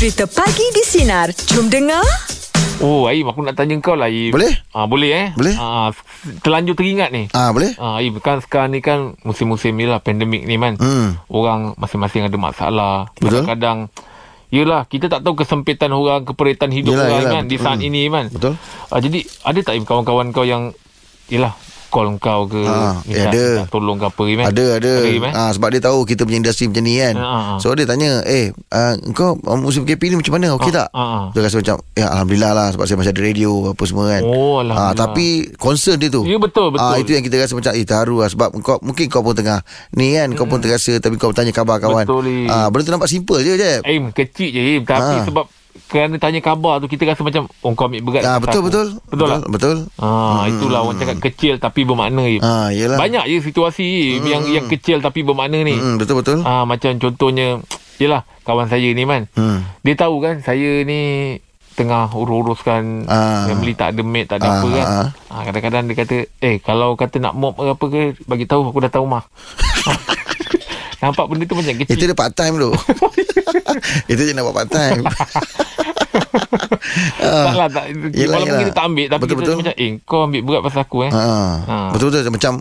Cerita Pagi di Sinar. Jom dengar. Oh, Aim, aku nak tanya kau lah, Aim. Boleh? Ah, boleh eh? Boleh. Ah, terlanjur teringat ni. Ah boleh? Ah, Aim, kan sekarang ni kan musim-musim ni lah, pandemik ni kan. Hmm. Orang masing-masing ada masalah. Betul. Kadang-kadang, Yelah, kita tak tahu kesempitan orang, keperitan hidup Yelah, orang yelah, kan di betul. saat Hmm. ini kan. Betul. Ah, jadi, ada tak Aim, kawan-kawan kau yang, yelah, call kau ke, Ah, eh, minta, ada. minta tolong ke apa, kan? Ada ada. Ada, Aim, eh? Ah sebab dia tahu kita punya industri macam ni kan. Ah, ah, ah. So dia tanya, "Eh, uh, kau musim PKP ni macam mana? Okey Ah, tak?" ah, ah. Dia rasa macam, "Ya alhamdulillah lah sebab saya masih ada radio apa semua kan." Oh, Alhamdulillah. Ah tapi concern dia tu. Ya, betul, betul. Ah itu yang kita rasa macam eh terharu lah sebab kau mungkin kau pun tengah ni kan, kau pun terasa tapi kau tanya khabar kawan. Betul. Ah benda tu nampak simple je je. Aim, kecil je, Aim. Tapi Ah. sebab kerana tanya khabar tu, kita rasa macam, oh, kau ambil berat. Ah betul aku. betul. Betul tak? Betul. Ah, itulah orang cakap kecil tapi bermakna. Ah yalah. Banyak je situasi Im, yang yang kecil tapi bermakna ni. Hmm, betul betul. Ah macam contohnya yalah kawan saya ni man. Hmm. Dia tahu kan saya ni tengah urus-uruskan Ah. family tak ada maid tak ada Ah, apa kan. ah. Ah kadang-kadang dia kata, "Eh, kalau kata nak mop ke apa ke, bagi tahu aku datang rumah." Nampak benda tu macam kecil. Itu dia part time tu. Itu je nak buat part time. tak lah tak, Yelah, Walaupun yelah. kita tak ambil Tapi Betul, kita betul. macam Eh kau ambil berat pasal aku eh Ha. Ha. Betul betul macam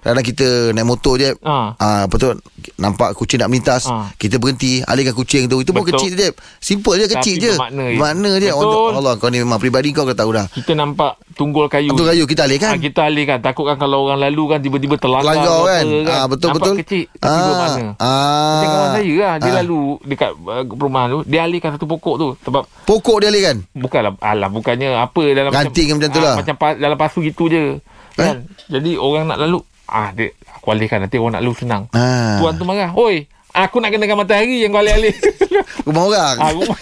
kadang kita naik motor je. Ha. Ah betul nampak kucing nak melintas, Ha. kita berhenti alihkan kucing tu. Itu pun kecil je. Simple je kecil Tapi je. bermakna je. Makna. Betul. Allah, Allah kau ni memang peribadi kau kau tahu dah. Kita nampak tunggul kayu Betul kayu kita alihkan. Ah, kita alihkan Takutkan kalau orang lalu kan Tiba-tiba terlanggar Langgar kan. motor Ah betul Nampak betul. kecil Tapi ah. bermakna. Macam kawan saya lah Dia Ah. lalu Dekat uh, perumahan tu Dia alihkan satu pokok tu Sebab Pokok dia alihkan. Bukanlah Alah bukannya Apa dalam Ganting macam tu ah, lah. Macam pa, dalam pasu gitu je kan? Jadi orang nak lalu Ah dia Aku alihkan Nanti orang nak lalu senang Ah. Tuan tu marah Oi Aku nak kenakan matahari Yang kau alih-alih Rumah orang. ah, rumah,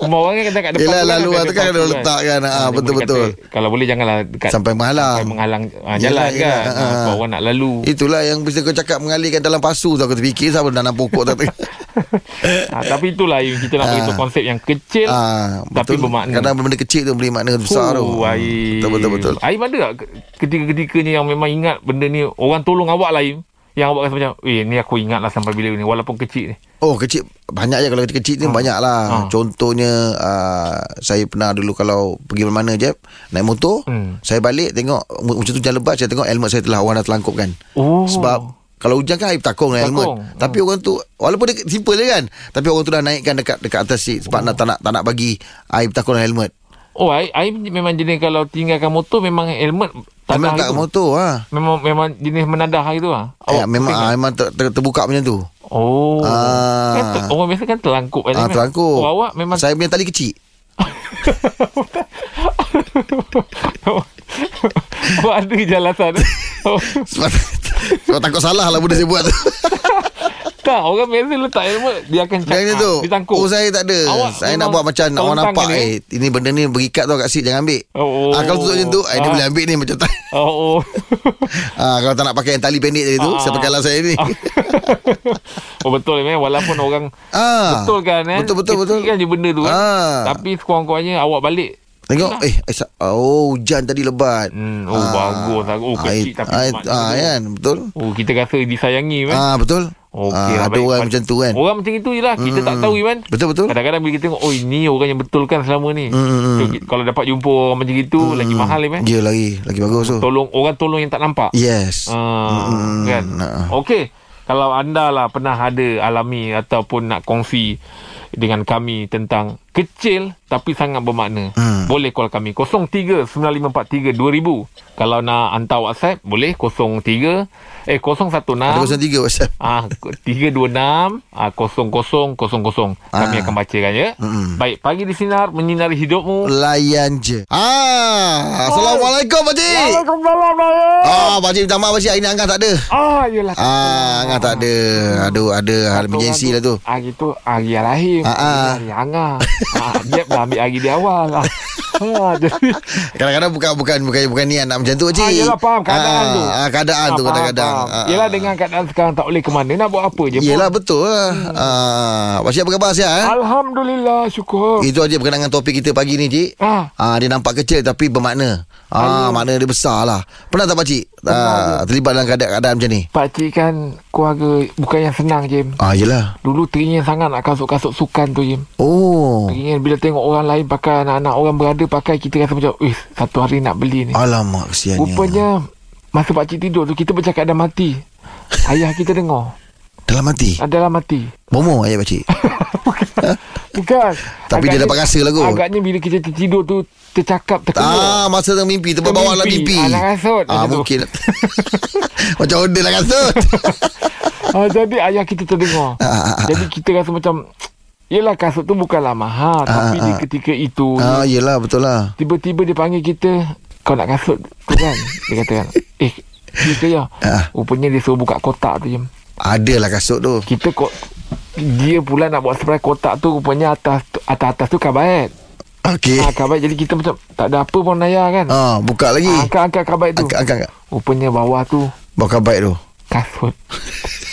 rumah orang kan kata kat depan Yelah, tu lalu lah tu kan pasu ada letak kan. Ah, dia boleh betul-betul. kata, Kalau boleh janganlah dekat Sampai menghalang. Sampai menghalang ah, Yelah, jalan yelah. kan. Ah, Ah, ah. Kalau orang nak lalu. Itulah yang bisa kau cakap mengalihkan dalam pasu tu aku terfikir siapa nanam pokok tak ah, tapi itulah yang kita nak Ah. beritahu konsep yang kecil Ah, tapi bermakna. Kadang benda kecil tu beri makna besar tu. Oh, Aim. Betul betul betul. Aim ada tak ketika-ketika ni yang memang ingat benda ni orang tolong awak lah Aim. Yang awak rasa macam, eh ni aku ingat lah sampai bila ni walaupun kecil ni. Oh kecil banyak je kalau kecil ni Ah. banyak lah. Ah. Contohnya uh, saya pernah dulu kalau pergi mana-mana je naik motor, Hmm. saya balik tengok macam tu hujan lebat saya tengok helmet saya telah orang dah terlangkupkan. Oh. Sebab kalau hujan kan air takung dengan helmet. Tapi orang tu walaupun dia simple je kan, tapi orang tu dah naikkan dekat dekat atas seat sebab nak tak nak tak nak bagi air takung dengan helmet. Oh, Aim, Aim memang jenis kalau tinggalkan motor memang helmet tak kat itu. motor ha. Memang memang jenis menadah itu ah. Eh, memang ah, memang ter, ter, terbuka macam tu. Oh. Ah. Kan ter, orang biasa kan terlangkup kan. Ah, Aim, kan? terangkuk. Oh, awak memang Saya punya tali kecil. Awak ada jelasan Sebab, sebab takut salah lah benda saya buat tu. Tak orang biasa letak helmet Dia akan ni cakap tu Ditangkuk Oh saya tak ada Awak Saya nak buat macam Orang tolong nampak tangan, Eh ini benda ni berikat tau kat seat Jangan ambil Oh. ah, Kalau tutup macam tu eh, Dia Ah. boleh ambil ni macam tak Oh, oh. ah, Kalau tak nak pakai yang tali pendek tadi tu Ah. Saya pakai lah saya ni oh betul memang Walaupun orang ah, Betul kan eh? Betul betul betul kan je benda tu kan? Ah. Tapi sekurang-kurangnya Awak balik Tengok eh, eh sa- Oh hujan tadi lebat Hmm, oh, bagus lah. Oh, kecil tapi ah, bermakna ah, tu. kan Betul Oh kita rasa disayangi kan ah, Betul Okey ah, lah, Ada baik. orang macam tu kan? Orang macam itu je lah. Kita tak tahu Iman. Betul betul Kadang-kadang bila kita tengok Oh ini orang yang betulkan selama ni. Hmm, so, Kalau dapat jumpa orang macam itu Lagi mahal Iman. Ya lagi. Lagi bagus tu. Tolong Orang tolong yang tak nampak. Yes. Ah, Hmm, kan. nah. Okey. Kalau anda lah pernah ada alami ataupun nak kongsi dengan kami tentang kecil tapi sangat bermakna. Hmm. Boleh call kami 0395432000. Kalau nak hantar WhatsApp boleh 03 eh 016 Ada 03 WhatsApp Ah, 326 ah, 0000 Kami Ah. akan bacakan ya. Mm-mm. Baik, pagi di sinar menyinari hidupmu. Layan je ah, Assalamualaikum Pak Cik Waalaikumsalam. Ah, Pak Cik minta maaf Pak Cik Hari ni Angah tak ada Ah, yelah. Ah, Angah tak ada Aduh, ada hal emergency lah tu Hari tu hari yang lahir. Ah, ah. Hari ah, Jeb dah ambil hari dia awal. Ah, ah, Kadang-kadang bukan bukan bukan bukan niat nak macam tu Pak Cik Ah, yelah, faham keadaan ah, tu. ah, Keadaan tu Ah, kadang-kadang faham. Ah, Yelah ah. dengan keadaan sekarang tak boleh ke mana nak buat apa je. pun. Yelah betul lah ah, Pak Cik apa khabar sihat eh? Alhamdulillah syukur. Itu aja berkenaan dengan topik kita pagi ni Cik Ah, Ah, dia nampak kecil tapi bermakna. Ah, makna dia besar lah. Pernah tak pakcik ah, terlibat dalam keadaan, keadaan macam ni? Pak Cik kan keluarga bukan yang senang je. Ah, yelah. Dulu teringin sangat nak kasut-kasut sukan tu je. Oh. Teringin bila tengok orang lain pakai Anak-anak orang berada pakai Kita rasa macam Eh satu hari nak beli ni Alamak kesiannya. Rupanya Masa pakcik tidur tu Kita bercakap dah mati Ayah kita dengar Dalam hati. ah, Dalam mati Bomo ayat pakcik. Bukan Tapi dia dapat rasa lah kot. Agaknya bila kita tertidur tu Tercakap terkeluar Ah, masa tengah mimpi terbawa lah mimpi. Ah, nak rasut Ah, tu. mungkin. Macam order lah kasut. ah, Jadi ayah kita terdengar Ah, ah, ah. Jadi kita rasa macam Yelah kasut tu bukanlah mahal Ah, Tapi ah, di ah. ketika itu ah, yelah betul lah. Tiba-tiba dia panggil kita Kau nak kasut tu kan Dia katakan Eh kita ya Ah. Rupanya dia suruh buka kotak tu je Adalah kasut tu. Kita kok Dia pula nak buat surprise kotak tu Rupanya atas Atas-atas tu kabaet Okey. Ah, kabaet Jadi kita macam Tak ada apa pun Naya kan Ah, buka lagi. Ah, Angkat-angkat kabaet tu Angkat, angkat, angkat. Rupanya bawah tu Bakar baik tu. Kasut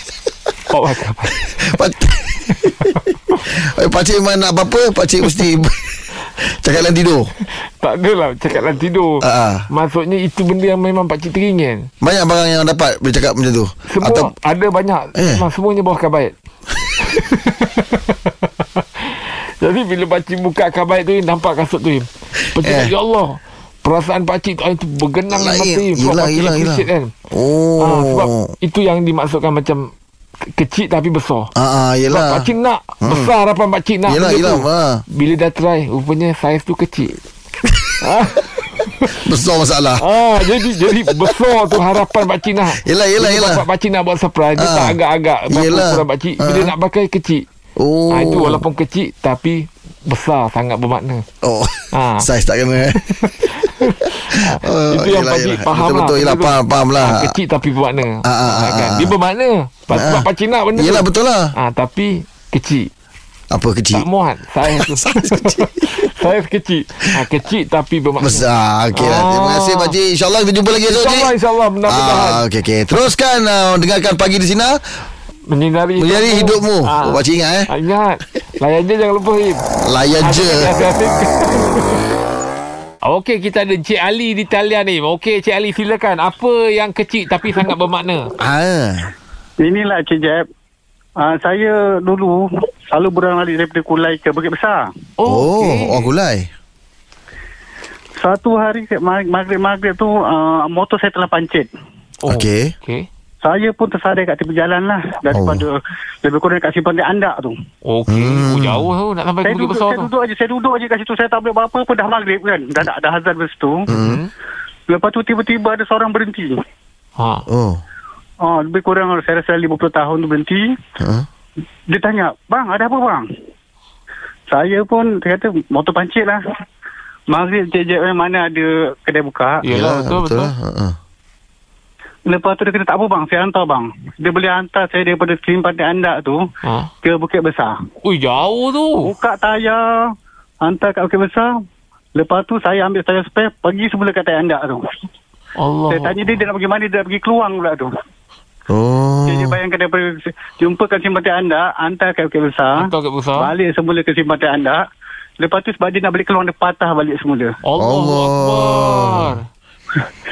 Bawah kabaet Pak... Eh, Pakcik memang nak apa-apa Pakcik mesti Cakap dalam tidur Tak adalah Cakap dalam tidur ah. Maksudnya itu benda yang memang pakcik teringin Banyak barang yang dapat Bila cakap macam tu Semua Atau ada banyak Eh. Memang semuanya bawah kabaet Jadi bila pakcik buka kabaet tu Nampak kasut tu Pakcik Eh. eh. Ya Allah Perasaan pakcik tu, itu bergenang mata. Sebab Yelah, yelah, yelah. appreciate kan Oh ah, Sebab itu yang dimaksudkan macam Kecil tapi besar Ah, ah, Sebab yelah pakcik nak Besar harapan pakcik nak Yelah, benda yelah, tu. ah. Bila dah try Rupanya saiz tu kecil Besar masalah ah, Jadi jadi besar tu harapan pakcik nak Yelah, yelah, Bila yelah. bapak pakcik nak buat surprise Dia Ah. tak agak-agak Yelah. ukuran pakcik Bila Ah. nak pakai kecil Oh ah, Itu walaupun kecil Tapi Besar sangat bermakna Oh Ah. Saiz tak kena eh oh, Itu yang pakcik faham Betul-betul lah Yelah Betul. faham, faham lah ah, Kecil tapi bermakna Ah, ah, ah, kan? ah. Dia bermakna Sebab, Ah. pakcik nak benda Yelah tu betul lah ah, Tapi Kecil Apa kecil Tak muat Saiz tu Saiz kecil. Saiz kecil ah, Kecil tapi bermakna Besar Okey lah Terima Ah. kasih Pakcik InsyaAllah kita jumpa lagi esok Cik InsyaAllah InsyaAllah Mudah-mudahan Ah, okey okey. Teruskan uh, dengarkan pagi di sini. Menyinari Menyinari hidupmu. Ah. Oh, pakcik ingat, eh? Ah, Ingat Layan je jangan lupa Him Layan je. Okey, kita ada Cik Ali di talian ni. Okey, Cik Ali silakan. Apa yang kecil tapi sangat bermakna? Ah. Inilah Cik Jeb. Uh, saya dulu selalu berang-alik daripada Kulai ke Bukit Besar. Oh, okey. orang kulai. Satu hari maghrib-maghrib tu uh, motor saya telah pancit. Oh, Okey. Okey. Saya pun tersadar kat tepi jalan lah daripada oh. lebih kurang kat simpang andak tu. Okey. Hmm. Oh, jauh tu nak sampai Saya duduk, Besar saya tu. duduk aja, saya duduk aja kat situ saya tak boleh buat apa-apa dah maghrib kan. Dah dah, dah azan lepas tu. Hmm. Lepas tu tiba-tiba ada seorang berhenti. Ha. Oh. Oh, lebih kurang saya rasa 50 tahun tu berhenti. Ha? Dia tanya, bang ada apa bang? Saya pun dia kata motor pancit lah. Maghrib je mana ada kedai buka. Yelah, betul, betul. lah. Ha, ha. Lepas tu dia kata tak apa bang, saya hantar bang. Dia boleh hantar saya daripada Selimpang Andak tu Ha. ke Bukit Besar. Ui, jauh tu. Buka tayar, hantar kat Bukit Besar. Lepas tu saya ambil tayar spare, pergi semula kat tayar Andak tu. Allah. Saya tanya dia, dia nak pergi mana, dia nak pergi keluang pula tu. Oh. Dia, dia bayangkan daripada jumpa kat Selimpang Andak, hantar kat Bukit Besar. Hantar kat Besar. Balik semula ke Selimpang Andak. Lepas tu sebab dia nak balik keluang, dia patah balik semula. Allah. Allah. Akbar.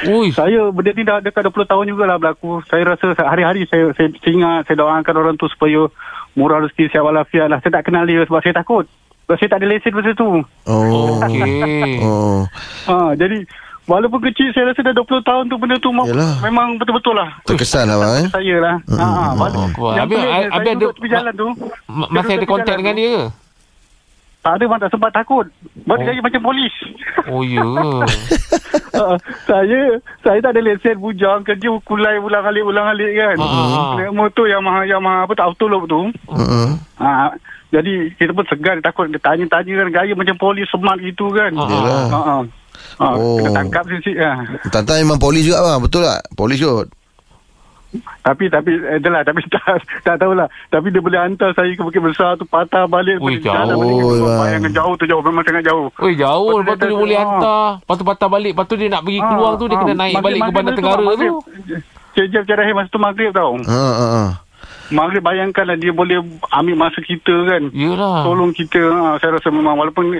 Ui. Saya benda ni dah dekat 20 tahun jugalah berlaku. Saya rasa hari-hari saya saya ingat, saya doakan orang tu supaya murah rezeki sihat walafiat lah. Saya tak kenal dia sebab saya takut. Sebab saya tak ada lesen masa tu. Oh. Okey. Oh. Ha, jadi walaupun kecil saya rasa dah 20 tahun tu benda tu Yalah. memang betul-betul lah. Terkesan lah bang eh. Saya lah. Ha, ha, yang Habis- saya ada- tepi jalan tu. Ma- saya Masih ada kontak dengan tu. dia ke? Tak ada bang, tak sempat takut. Balik Oh. lagi macam polis. Oh, ya. Uh, saya saya tak ada lesen bujang kerja kulai ulang-alik ulang-alik kan. Naik motor yang mahal yang mahal apa tak autolog tu. Uh-uh. Ha, jadi kita pun segan takut dia tanya-tanya kan gaya macam polis smart gitu kan. Ha ha. Ha, Oh. kena tangkap sikit ha. Tantang memang polis juga bang. Betul tak? Polis kot. Tapi tapi eh, itulah tapi tak tak tahulah. Tapi dia boleh hantar saya ke Bukit Besar tu patah balik Ui, jalan jauh, balik. bang. Bayangkan jauh tu jauh memang sangat jauh. Oi jauh Lepas tu Lepas tu dia dia boleh ah. hantar Lepas tu patah balik Lepas tu dia nak pergi keluar tu Dia kena naik balik ke Bandar Tenggara tu Cik Jeff Jarahim masa tu maghrib tau. Ha ha ha. Maghrib bayangkanlah dia boleh ambil masa kita kan. Yelah Tolong kita. Ha, saya rasa memang walaupun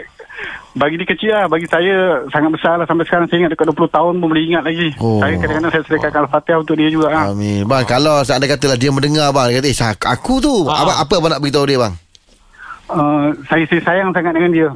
bagi dia kecil lah. Bagi saya sangat besar lah. Sampai sekarang saya ingat dekat 20 tahun pun boleh ingat lagi. Oh. Saya kadang-kadang saya sedekahkan Al-Fatihah untuk dia juga. Ha. Amin. Bang, kalau seandainya katalah dia mendengar bang, dia kata, eh, aku tu. Ah. Apa, apa abang nak beritahu dia bang? uh, saya, saya sayang sangat dengan dia.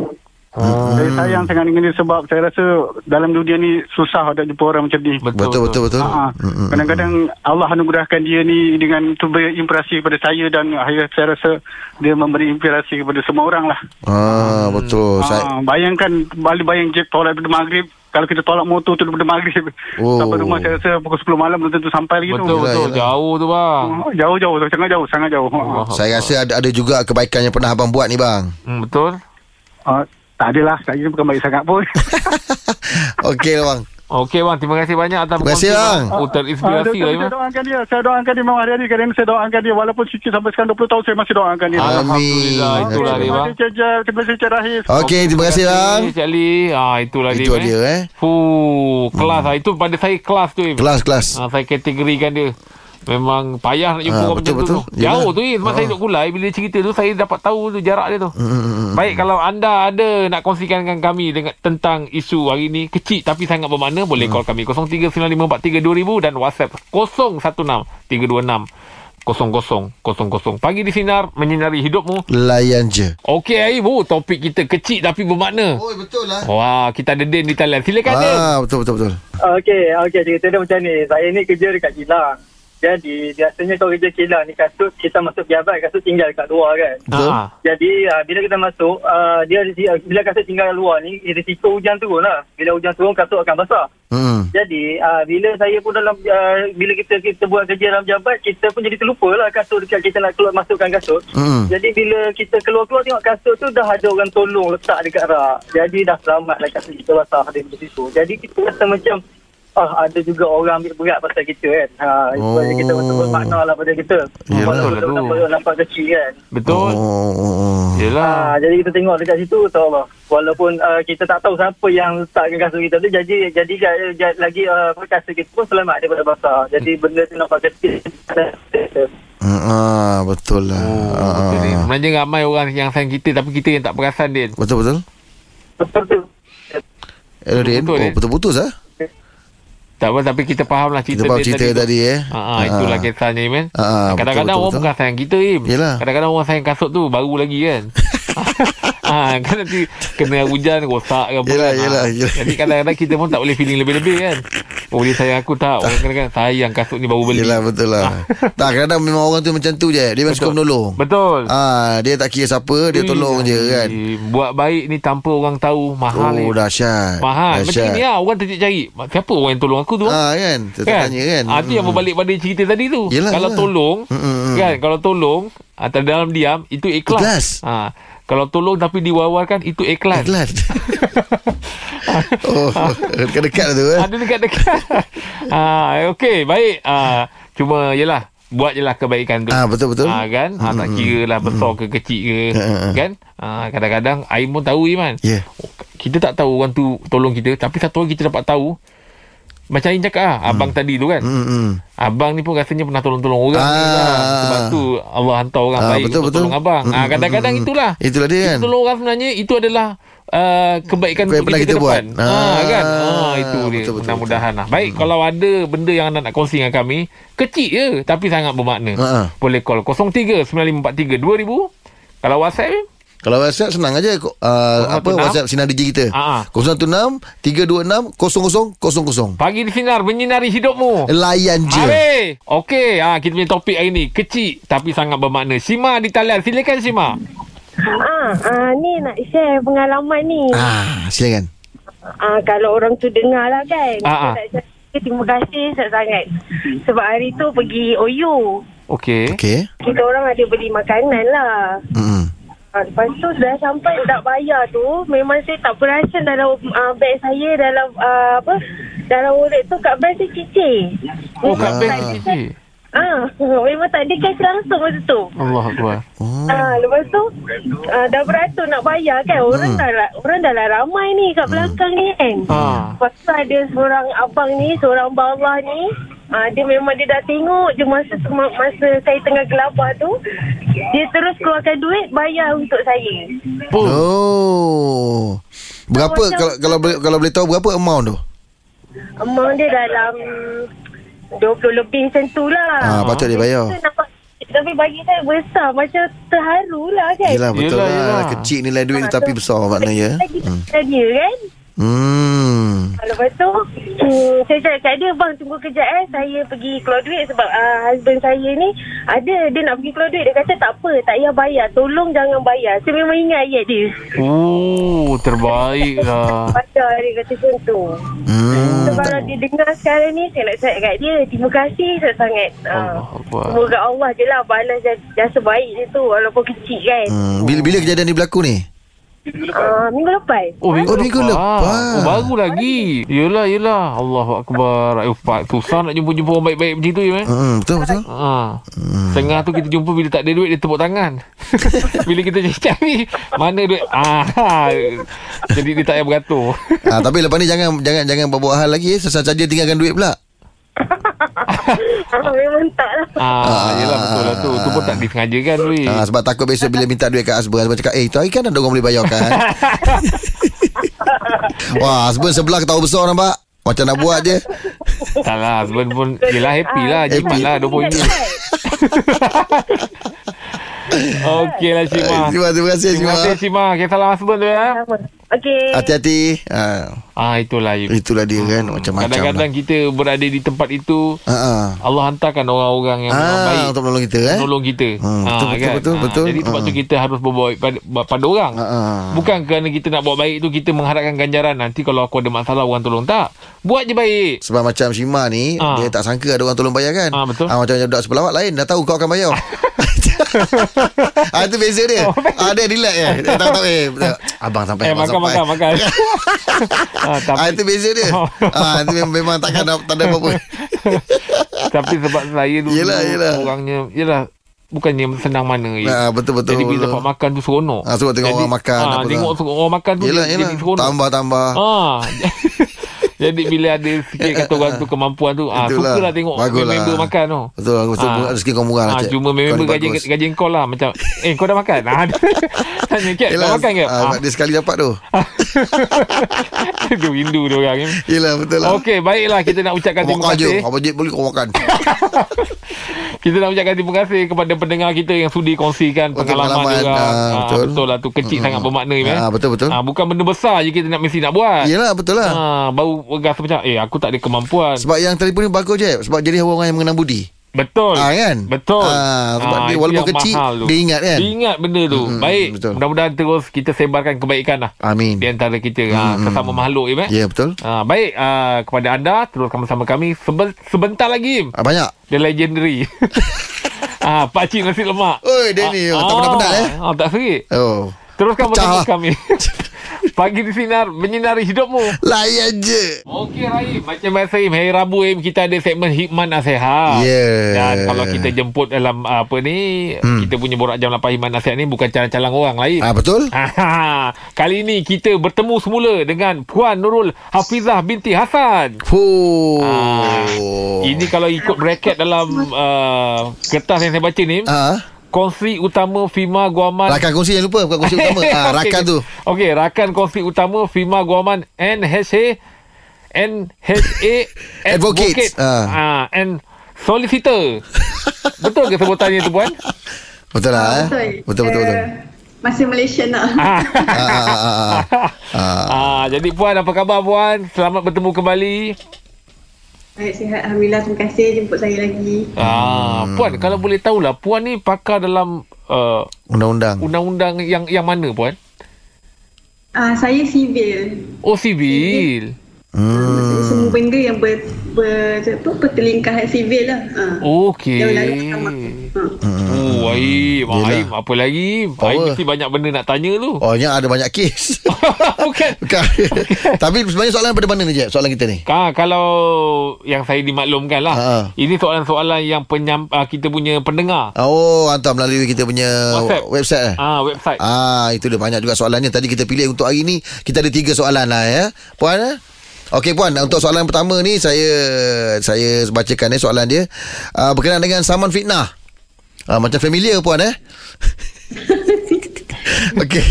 Hmm. Saya sayang sangat dengan dia sebab saya rasa dalam dunia ni susah nak jumpa orang macam ni. Betul betul betul. Ha, Mm, mm, kadang-kadang Allah anugerahkan dia ni dengan tu berinspirasi kepada saya dan saya, saya rasa dia memberi inspirasi kepada semua orang lah. Ah betul. Saya Ha, bayangkan balik bayang je tolak daripada maghrib kalau kita tolak motor tu daripada maghrib Oh. sampai rumah saya rasa pukul 10 malam belum tentu sampai lagi Betul tu. betul yelah. jauh tu bang. Oh, Jauh-jauh tu, sangat jauh, sangat jauh. Allah. Ha. saya rasa ada ada juga kebaikan yang pernah abang buat ni bang. Hmm, betul. Uh, tak adalah, saya bukan baik sangat pun. Okey lah bang. Okey bang, terima kasih banyak atas Terima kasih, bang. Oh, Ah, terinspirasi betul, lah saya doakan dia. Saya doakan dia memang hari-hari. Kadang-kadang saya doakan dia. Walaupun sikit sampai sekarang 20 tahun saya masih doakan dia. Amin. Alhamdulillah itulah dia Terima bang. Terima kasih Cik Rahis. Okey, terima kasih bang. Cik Ali. Ah itulah Itu dia. dia eh. Fuh, kelas ah itu pada saya kelas tu. Im. Kelas kelas. Ah, saya kategorikan dia. Memang payah nak jumpa Ah, orang betul, macam tu. betul. tu. Jauh tu Im. Sebab Ah. saya duduk kulai bila dia cerita tu saya dapat tahu tu jarak dia tu. Mm, mm, mm. Baik kalau anda ada nak kongsikan dengan kami dengan tentang isu hari ni kecil tapi sangat bermakna boleh Hmm. call kami 0395432000 dan WhatsApp 016 326 0000. Pagi di sinar menyinari hidupmu. Layan je. Okey oh, topik kita kecil tapi bermakna. Oh betul lah. Wah, kita ada Den di talian. Silakan Den. Ah betul betul betul. Okey, okey cerita dia macam ni. Saya ni kerja dekat kilang. Jadi biasanya kalau kerja kilang ni kasut kita masuk pejabat kasut tinggal kat luar kan. Ah, Jadi uh, bila kita masuk uh, dia uh, bila kasut tinggal luar ni risiko hujan turun lah. Bila hujan turun kasut akan basah. Hmm. Jadi uh, bila saya pun dalam uh, bila kita kita buat kerja dalam jabat kita pun jadi terlupa lah kasut dekat kita nak keluar masukkan kasut. Hmm. Jadi bila kita keluar-keluar tengok kasut tu dah ada orang tolong letak dekat rak. Jadi dah selamat lah kasut kita basah dari situ. Jadi kita rasa macam ah ada juga orang ambil berat pasal kita kan. Ha Oh. oh. kita betul makna lah pada kita. Yelah. Betul tu. nampak, nampak kecil kan. betul. Oh. Yelah. Ha, jadi kita tengok dekat situ Allah. Walaupun uh, kita tak tahu siapa yang letakkan kasut kita tu jadi jadi lagi uh, kasut kita pun selamat daripada basah. Jadi benda tu nampak kecil. Ah, betul lah. Oh, Ah, betul ah. ni. Sebenarnya ramai orang yang sayang kita tapi kita yang tak perasan Den. Betul betul. Betul tu. Eh, Rin. Betul, Oh, Rin. betul-putus ah. Tak apa tapi kita faham lah cerita Kita faham cerita tu. tadi, eh. Ha, ha, itulah Ah. kisahnya Iman. Ah, Kadang-kadang betul, orang betul, bukan sayang kita Im. Yelah. Kadang-kadang orang sayang kasut tu baru lagi kan. ha, kan nanti kena hujan rosak ke apa Yelah, kan. Ha, yelah, yelah. Jadi kadang-kadang kita pun tak boleh feeling lebih-lebih kan. Oh dia sayang aku tak. Orang kadang-kadang sayang kasut ni baru beli. Yelah betul lah. tak kadang-kadang memang orang tu macam tu je. Dia memang suka menolong. Betul. Ah, dia tak kira siapa, dia tolong je kan. Buat baik ni tanpa orang tahu mahal Oh, dahsyat. Mahal. Macam Dahsyat. ni lah orang tercari. Siapa orang yang tolong aku tu? Ah kan, kita kan? tanya kan. Ah, tu yang berbalik pada cerita tadi tu. Yelah, kalau yelah. tolong, Mm, mm, mm. kan? Kalau tolong atau dalam diam itu ikhlas. Ikhlas. Ha. Kalau tolong tapi diwawarkan itu ikhlas. Iklan. oh, dekat-dekat lah tu eh. Ada dekat-dekat. ha, okey, baik. Ah, cuma yalah buat je lah kebaikan tu. Ah, betul, betul. Ah, kan? Ah, tak kira lah besar ke kecil ke. Ah. kan? Ah, kadang-kadang Aim pun tahu Iman. Ya. Kita tak tahu orang tu tolong kita tapi satu hari kita dapat tahu macam Aim cakap ah, abang tadi tu kan. Hmm, hmm. Abang ni pun rasanya pernah tolong-tolong orang ni Ah. lah. Sebab tu Allah hantar orang Ah, baik betul, untuk betul. tolong abang. Mm, Ah, mm, kadang-kadang mm, mm. itulah. Itulah dia kan. Itu tolong orang sebenarnya itu adalah uh, kebaikan yang untuk kita, kita ke buat. depan. Ah, kan? Ah, Ah, itu dia. betul, betul, Mudah-mudahan lah. Baik, kalau ada benda yang anda nak kongsi dengan kami, kecil je tapi sangat bermakna. Ah. Boleh call 0395432000. Kalau WhatsApp? Kalau WhatsApp senang aja uh, apa 016? WhatsApp Sinar DJ kita. Ah, ah. 016 326 0000. Pagi di sinar menyinari hidupmu. Layan je. Mari. Okey, ah kita punya topik hari ni kecil tapi sangat bermakna. Sima di talian. Silakan Sima. Ah, ah, ni nak share pengalaman ni. Ah. Ah, silakan. kalau orang tu dengar lah kan. Ah, ah. Cakap Terima kasih sangat-sangat. Sebab hari tu pergi OU. Okey. Okey. Kita orang ada beli makanan lah. Hmm. Ah, lepas tu dah sampai nak bayar tu memang saya tak perasan dalam uh, beg saya dalam uh, apa dalam wallet tu kat bank saya cicir. Oh, kat bank cicir. Ah, memang tak ada cash langsung masa tu. Allah Akbar. Oh. Ah, lepas tu ah, dah beratur nak bayar kan. Orang Hmm. dah orang dah lah ramai ni kat belakang ni kan. Ah. Lepas tu ada seorang abang ni, seorang bawah ni. Ah, dia memang dia dah tengok je masa masa saya tengah gelabah tu. Dia terus keluarkan duit bayar untuk saya. Oh. Oh. Berapa Macam- kalau kalau boleh kalau boleh tahu berapa amount tu? Amount dia dalam 20 lebih macam tu lah. Ah, patut dia bayar. Tapi bagi saya besar Macam terharu lah kan Yelah betul Yelah, lah yelah. Kecil nilai duit Ah, Tapi besar maknanya Lagi hmm. dia kan Hmm. Ah, Lepas tu hmm, Saya cakap kat dia Bang tunggu kejap eh? Saya pergi keluar duit Sebab uh, husband saya ni Ada Dia nak pergi keluar duit. Dia kata tak apa Tak payah bayar. Tolong jangan bayar. Saya memang ingat ayat dia. Oh, terbaik lah. Bayar dia kata macam tu. Hmm. So kalau dia dengar sekarang ni Saya nak cakap kat dia Terima kasih sangat-sangat uh, Allah Akbar. Semoga Allah je lah Balas jasa, jasa baik dia tu Walaupun kecil kan. Hmm, bila, bila kejadian ni berlaku ni? Uh, Minggu lepas Oh, minggu, Oh, minggu lepas. Oh, baru lagi. Yelah, yelah. Allahu Akbar. Eh, Pak, susah nak jumpa-jumpa orang baik-baik macam tu, ya, Hmm, betul betul. Ha. Setengah tu kita jumpa bila tak ada duit dia tepuk tangan. bila kita cari mana duit. Ah. Jadi dia tak payah beratur. Ah, tapi lepas ni jangan jangan jangan buat hal lagi eh. Sesat saja tinggalkan duit pula. Memang tak lah. Ah, yelah betul lah tu. Tu pun tak disengaja kan duit. Ah, sebab takut besok bila minta duit kat husband Husband cakap Eh tu hari kan ada orang boleh bayar kan Wah husband sebelah ketawa besar nampak Macam nak buat je. Tak lah Husband pun Yelah happy lah Jimat Happy. lah 20 ringgit Okey lah Cik Ma Terima, terima kasih Terima Cik kasih Cik Ma Okay salam tu ya Okay Hati-hati ah, Ah itulah Yip. Itulah dia kan Macam-macam lah Kadang-kadang kita berada di tempat itu ah, ah. Allah hantarkan orang-orang yang Ah, baik Untuk menolong kita eh Menolong kita Hmm, Ah, betul, betul, kan? betul, Ah, betul. Jadi sebab tu Ah. kita harus berbuat pada, pada orang Ah, ah. Bukan kerana kita nak buat baik tu Kita mengharapkan ganjaran Nanti kalau aku ada masalah Orang tolong tak Buat je baik Sebab macam Shima ni Ah. Dia tak sangka ada orang tolong bayar kan Ah, betul. Macam budak sepelawat lain Dah tahu kau akan bayar ah, Itu beza dia Oh, ah, Dia relax eh Dia tahu eh Abang sampai Eh abang makan sampai. Makan makan ah, tapi, Ah, itu beza dia. Ah, itu memang, memang takkan ada, tak ada apa-apa. Tapi sebab saya dulu Yelah, yelah. Orangnya Yelah Bukannya senang mana Yip. Ah, betul-betul. Jadi bila dapat makan tu seronok Ah, sebab tengok orang makan, ah, apa Tengok tak. orang makan tu Yelah, jadi, yelah. jadi seronok Tambah-tambah. Ah. Jadi bila ada sikit kata orang tu kemampuan tu ah Itulah. sukalah tengok Bagus lah. member makan tu. Betul, betul. Ah. Rezeki kau murah Ah, Cik. cuma Kau member gaji bagus. gaji kau lah macam eh kau dah makan. Ah tanya kat dah makan ke? ah, Dia sekali dapat tu. Dia rindu dia orang ni. Yelah, betul lah. Okey, baiklah kita nak ucapkan Kau terima makan je. kasih. Kau boleh kau makan. Kita nak ucapkan terima kasih kepada pendengar kita yang sudi kongsikan pengalaman, pengalaman. dia. Ah, Ah, betul. betul lah tu kecil sangat bermakna ni. Ah, betul, betul. Ah, bukan benda besar je kita nak mesti nak buat. Yelah, betul lah. Ah, baru rasa macam eh aku tak ada kemampuan. Sebab yang telefon ni bagus je. Sebab jadi orang yang mengenal budi. Betul. Ah, kan? Betul. Ah, sebab dia itu walaupun kecil, tu. dia ingat kan? Dia ingat benda tu. Mm-mm, Baik. betul. Mudah-mudahan terus kita sebarkan kebaikan lah. Amin. Di antara kita. Ha, sesama makhluk. Ya, Ya, betul. Ha, baik. Ha, kepada anda, teruskan bersama kami. Sebe- sebentar lagi. Ah, banyak. Dia legendary. ha, pakcik nasi lemak. Oi, dia ni. Tak penat-penat eh. Ha, tak serik. Oh. Teruskan bersama lah. kami. Pagi di sinar menyinari hidupmu. Layan je. Okey Rahim Macam biasa Rahim Hari Rabu Rahim Kita ada segmen Hikmat Nasihat Yeah. Dan kalau kita jemput dalam uh, Apa ni hmm. Kita punya borak jam 8 Hikmat Nasihat ni Bukan calang-calang orang lain Ah, betul? Ah, Kali ni kita bertemu semula Dengan Puan Nurul Hafizah binti Hasan Fuh. Ah, Ini kalau ikut bracket dalam uh, Kertas yang saya baca ni Ah. Kongsi utama Fima Guaman Rakan kongsi yang lupa Bukan kongsi utama ah, Rakan tu Okey, rakan kongsi utama Fima Guaman NHA NHA Advocates. Ah. Ah. and solicitor. betul ke sebutannya tu puan? Betul lah eh Betul betul betul Eh, Masih Malaysia nak. Ah. ah, ah, ah, ah. Ah. ah, jadi puan apa khabar puan? Selamat bertemu kembali. Baik, sihat. Alhamdulillah. Terima kasih jemput saya lagi. Ah, puan kalau boleh tahulah puan ni pakar dalam uh, Undang-undang undang-undang yang yang mana puan? Ah, saya sivil. Oh sivil. Hmm. Semua benda yang ber, ber, apa, bertelingkah dengan sivil lah. Ah. Okey. Yang lain sama. Ah. Oh, Aim, Yelah. Aim, apa lagi? Power. mesti banyak benda nak tanya tu. Oh yang ada banyak kes Bukan. Bukan Tapi sebenarnya soalan pada mana ni je Soalan kita ni Ha, kalau yang saya dimaklumkan lah. Ha. Ini soalan-soalan yang penyam, uh, kita punya pendengar. Oh hantar melalui kita punya WhatsApp. Website eh Ah, website. Ah itu dia banyak juga soalannya Tadi kita pilih untuk hari ni Kita ada tiga soalan lah ya Puan eh Okey puan untuk soalan pertama ni saya saya bacakan eh soalan dia uh, berkenaan dengan saman fitnah. Uh, macam familiar puan eh. Okey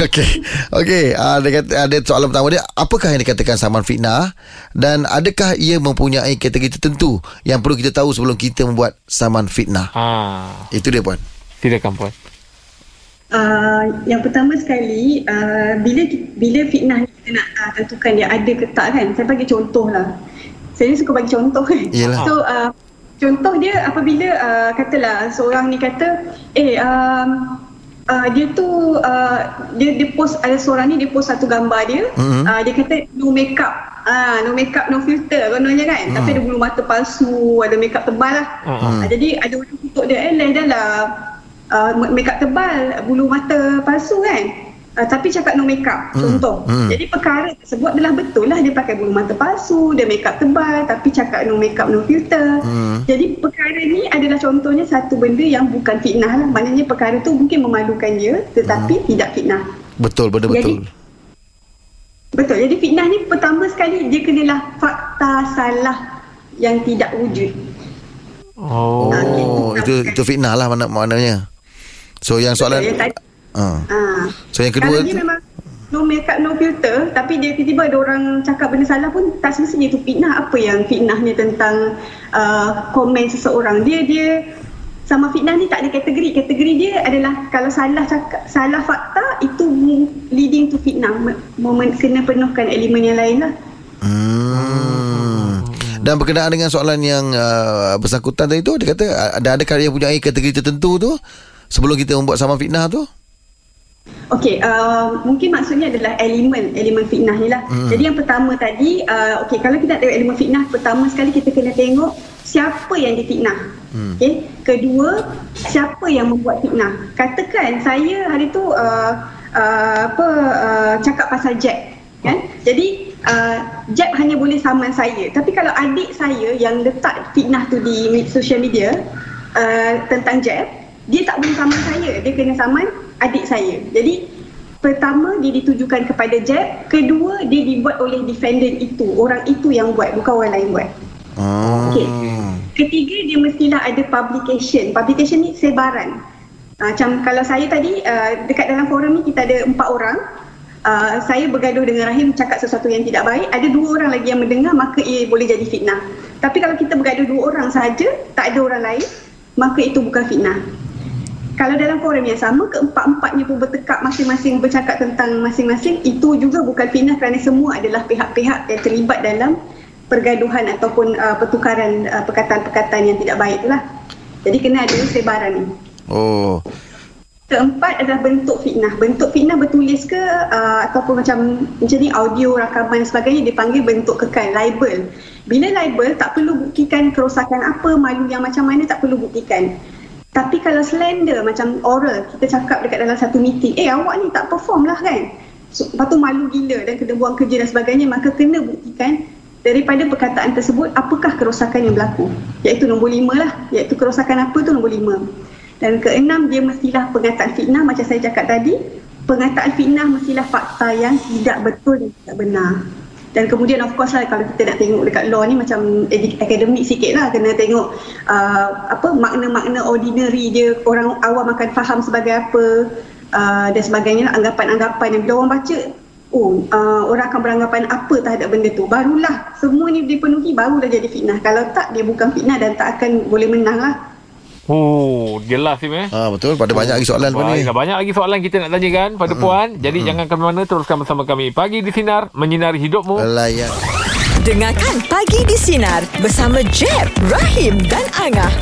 Okey. Okey. Uh, dia kata ada soalan pertama dia, apakah yang dikatakan saman fitnah dan adakah ia mempunyai kategori tertentu yang perlu kita tahu sebelum kita membuat saman fitnah? Ah, Itu dia puan. silakan puan. Uh, yang pertama sekali uh, bila bila fitnah ni kita nak uh, tentukan dia ada ke tak kan saya bagi contoh lah saya ni suka bagi contoh kan Yelah. so uh, contoh dia apabila uh, katalah seorang ni kata eh um, uh, dia tu uh, dia dia post ada seorang ni dia post satu gambar dia Mhm. uh, dia kata no makeup Ah, no makeup, no filter kononnya kan. Tapi ada bulu mata palsu, ada makeup tebal lah. Hmm. Ah, jadi ada orang tutup dia, eh dah lah uh, makeup tebal, bulu mata palsu kan. Uh, tapi cakap no makeup, contoh. Hmm. Jadi perkara tersebut adalah betul lah dia pakai bulu mata palsu, dia makeup tebal tapi cakap no makeup, no filter. Hmm. Jadi perkara ni adalah contohnya satu benda yang bukan fitnah lah. Maknanya perkara tu mungkin memalukan dia tetapi tidak fitnah. Betul, benda betul. Jadi- Betul. Jadi fitnah ni pertama sekali dia kenalah fakta salah yang tidak wujud. Oh. Oh, itu itu fitnah lah mana maknanya. So yang soalan yang tadi. uh, Ah. So yang kedua Kalau dia memang no makeup, no filter tapi dia tiba-tiba ada orang cakap benda salah pun tak semestinya itu fitnah. Apa yang fitnahnya tentang uh, komen seseorang. Dia dia sama fitnah ni tak ada kategori. Kategori dia adalah kalau salah cakap salah fakta itu leading to fitnah. Moment kena penuhkan elemen yang lain lah. Hmm. Dan berkenaan dengan soalan yang uh, bersangkutan tadi tu dia kata ada adakah dia punya kategori tertentu tu sebelum kita membuat saman fitnah tu? Okey, uh, mungkin maksudnya adalah elemen, elemen fitnah ni lah. Hmm. Jadi yang pertama tadi, uh, okey kalau kita nak tengok elemen fitnah, pertama sekali kita kena tengok siapa yang difitnah. Hmm. Okey, kedua siapa yang membuat fitnah. Katakan saya hari tu uh, uh, apa uh, cakap pasal Jack, kan? Jadi uh, Jack hanya boleh saman saya. Tapi kalau adik saya yang letak fitnah tu di social media uh, tentang Jack, dia tak boleh saman saya. Dia kena saman adik saya. Jadi pertama dia ditujukan kepada Jeb, kedua dia dibuat oleh defendant itu. Orang itu yang buat, bukan orang lain buat. Oh. Okey. Ketiga dia mestilah ada publication. Publication ni sebaran. Uh, macam kalau saya tadi uh, dekat dalam forum ni kita ada empat orang. Uh, saya bergaduh dengan Rahim cakap sesuatu yang tidak baik. Ada dua orang lagi yang mendengar maka ia boleh jadi fitnah. Tapi kalau kita bergaduh dua orang sahaja, tak ada orang lain, maka itu bukan fitnah. Kalau dalam forum yang sama, keempat-empatnya pun bertekak masing-masing bercakap tentang masing-masing, itu juga bukan fitnah kerana semua adalah pihak-pihak yang terlibat dalam pergaduhan ataupun uh, pertukaran uh, perkataan-perkataan yang tidak baik itulah. Jadi kena ada sebaran ni. Oh. Keempat adalah bentuk fitnah. Bentuk fitnah bertulis ke uh, ataupun macam macam ni audio, rakaman dan sebagainya dipanggil bentuk kekal, libel. Bila libel tak perlu buktikan kerosakan apa, malu yang macam mana tak perlu buktikan. Tapi kalau slander macam oral, kita cakap dekat dalam satu meeting, eh awak ni tak perform lah kan. So, lepas tu malu gila dan kena buang kerja dan sebagainya, maka kena buktikan daripada perkataan tersebut apakah kerosakan yang berlaku. Iaitu nombor lima lah. Iaitu kerosakan apa tu nombor lima. Dan keenam dia mestilah pengataan fitnah macam saya cakap tadi. Pengataan fitnah mestilah fakta yang tidak betul dan tidak benar. Dan kemudian of course lah kalau kita nak tengok dekat law ni macam akademik sikit lah. Kena tengok uh, apa makna-makna ordinary dia orang awam akan faham sebagai apa uh, dan sebagainya lah, anggapan-anggapan yang bila orang baca oh uh, orang akan beranggapan apa terhadap benda tu? Barulah semua ni dipenuhi barulah jadi fitnah. Kalau tak dia bukan fitnah dan tak akan boleh menang lah Oh, jelas ni eh. Ah betul pada banyak lagi soalan pun ni. Baik, banyak lagi soalan kita nak tanyakan pada puan. Jadi jangan ke mana teruskan bersama kami. Pagi di Sinar, menyinari hidupmu. Layan. Dengarkan Pagi di Sinar bersama Jeb, Rahim dan Angah.